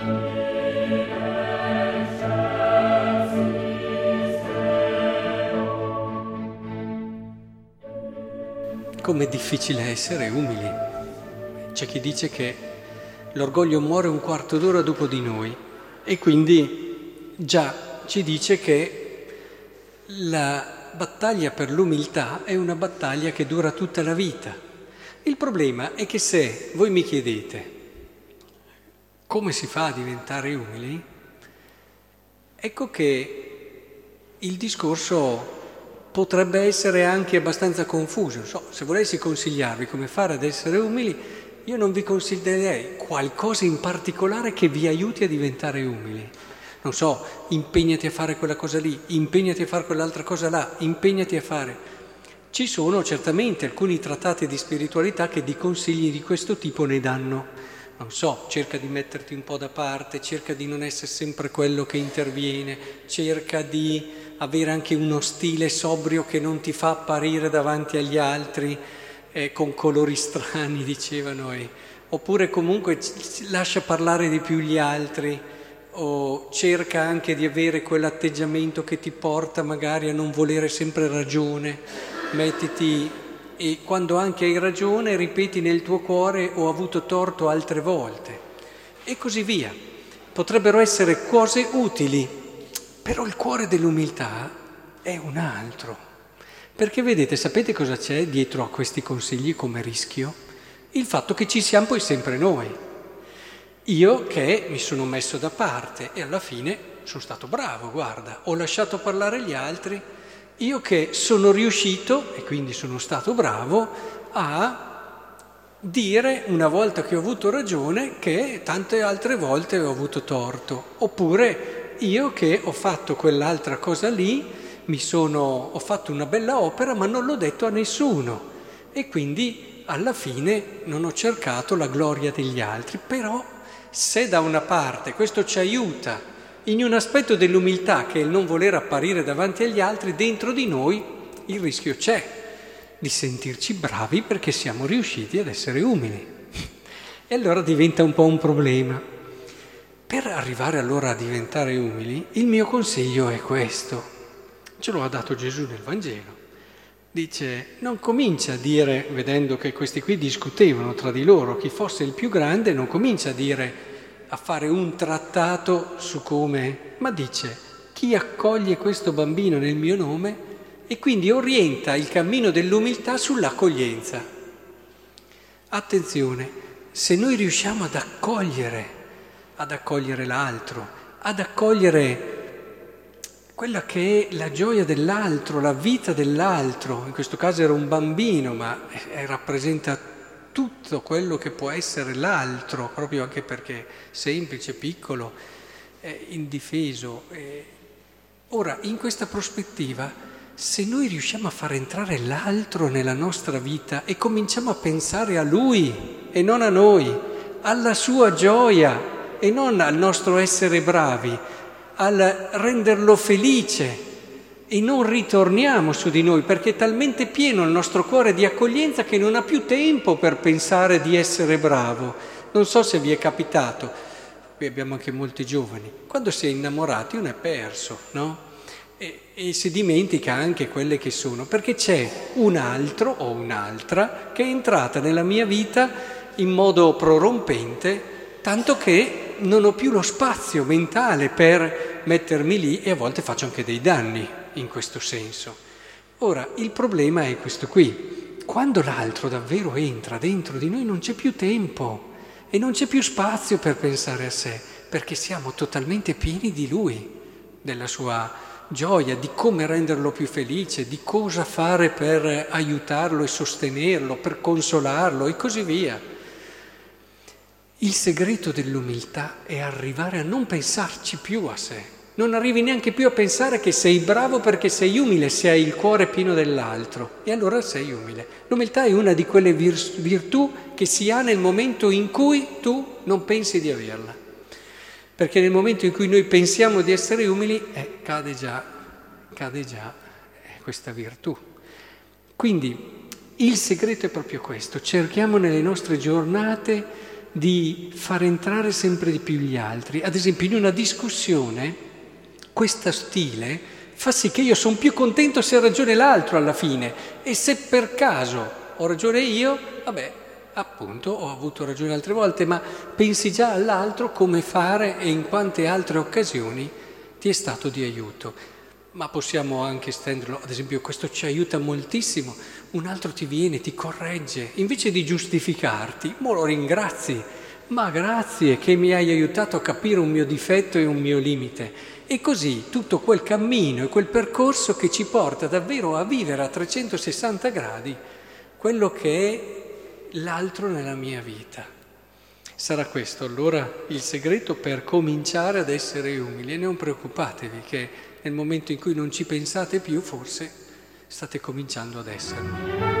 Com'è difficile essere umili. C'è chi dice che l'orgoglio muore un quarto d'ora dopo di noi e quindi già ci dice che la battaglia per l'umiltà è una battaglia che dura tutta la vita. Il problema è che se voi mi chiedete come si fa a diventare umili, ecco che il discorso potrebbe essere anche abbastanza confuso. So, se volessi consigliarvi come fare ad essere umili, io non vi consiglierei qualcosa in particolare che vi aiuti a diventare umili. Non so, impegnati a fare quella cosa lì, impegnati a fare quell'altra cosa là, impegnati a fare. Ci sono certamente alcuni trattati di spiritualità che di consigli di questo tipo ne danno. Non so, cerca di metterti un po' da parte, cerca di non essere sempre quello che interviene, cerca di avere anche uno stile sobrio che non ti fa apparire davanti agli altri eh, con colori strani, dicevano, eh. oppure comunque lascia parlare di più gli altri o cerca anche di avere quell'atteggiamento che ti porta magari a non volere sempre ragione, mettiti e quando anche hai ragione ripeti nel tuo cuore ho avuto torto altre volte e così via. Potrebbero essere cose utili però il cuore dell'umiltà è un altro. Perché vedete, sapete cosa c'è dietro a questi consigli come rischio? Il fatto che ci siamo poi sempre noi. Io che mi sono messo da parte e alla fine sono stato bravo, guarda, ho lasciato parlare gli altri, io che sono riuscito, e quindi sono stato bravo, a dire una volta che ho avuto ragione che tante altre volte ho avuto torto, oppure io che ho fatto quell'altra cosa lì, sono, ho fatto una bella opera ma non l'ho detto a nessuno. E quindi alla fine non ho cercato la gloria degli altri, però se da una parte questo ci aiuta in un aspetto dell'umiltà che è il non voler apparire davanti agli altri, dentro di noi il rischio c'è di sentirci bravi perché siamo riusciti ad essere umili. E allora diventa un po' un problema. Per arrivare allora a diventare umili, il mio consiglio è questo. Ce lo ha dato Gesù nel Vangelo. Dice, non comincia a dire, vedendo che questi qui discutevano tra di loro chi fosse il più grande, non comincia a dire, a fare un trattato su come, ma dice, chi accoglie questo bambino nel mio nome e quindi orienta il cammino dell'umiltà sull'accoglienza. Attenzione, se noi riusciamo ad accogliere ad accogliere l'altro, ad accogliere quella che è la gioia dell'altro, la vita dell'altro. In questo caso era un bambino, ma rappresenta tutto quello che può essere l'altro, proprio anche perché semplice, piccolo, eh, indifeso. Eh. Ora, in questa prospettiva, se noi riusciamo a far entrare l'altro nella nostra vita e cominciamo a pensare a lui e non a noi, alla sua gioia, e non al nostro essere bravi, al renderlo felice e non ritorniamo su di noi perché è talmente pieno il nostro cuore di accoglienza che non ha più tempo per pensare di essere bravo. Non so se vi è capitato, qui abbiamo anche molti giovani, quando si è innamorati uno è perso, no? E, e si dimentica anche quelle che sono, perché c'è un altro o un'altra che è entrata nella mia vita in modo prorompente, tanto che non ho più lo spazio mentale per mettermi lì e a volte faccio anche dei danni in questo senso. Ora, il problema è questo qui. Quando l'altro davvero entra dentro di noi non c'è più tempo e non c'è più spazio per pensare a sé, perché siamo totalmente pieni di lui, della sua gioia, di come renderlo più felice, di cosa fare per aiutarlo e sostenerlo, per consolarlo e così via. Il segreto dell'umiltà è arrivare a non pensarci più a sé. Non arrivi neanche più a pensare che sei bravo perché sei umile se hai il cuore pieno dell'altro e allora sei umile. L'umiltà è una di quelle virtù che si ha nel momento in cui tu non pensi di averla. Perché nel momento in cui noi pensiamo di essere umili, eh, cade già, cade già eh, questa virtù. Quindi il segreto è proprio questo, cerchiamo nelle nostre giornate di far entrare sempre di più gli altri. Ad esempio, in una discussione, questo stile fa sì che io sono più contento se ha ragione l'altro alla fine e se per caso ho ragione io, vabbè, appunto ho avuto ragione altre volte, ma pensi già all'altro come fare e in quante altre occasioni ti è stato di aiuto. Ma possiamo anche estenderlo, ad esempio questo ci aiuta moltissimo, un altro ti viene, ti corregge, invece di giustificarti, mo lo ringrazi, ma grazie che mi hai aiutato a capire un mio difetto e un mio limite. E così tutto quel cammino e quel percorso che ci porta davvero a vivere a 360 gradi quello che è l'altro nella mia vita. Sarà questo allora il segreto per cominciare ad essere umili. E non preoccupatevi che nel momento in cui non ci pensate più forse state cominciando ad esserlo.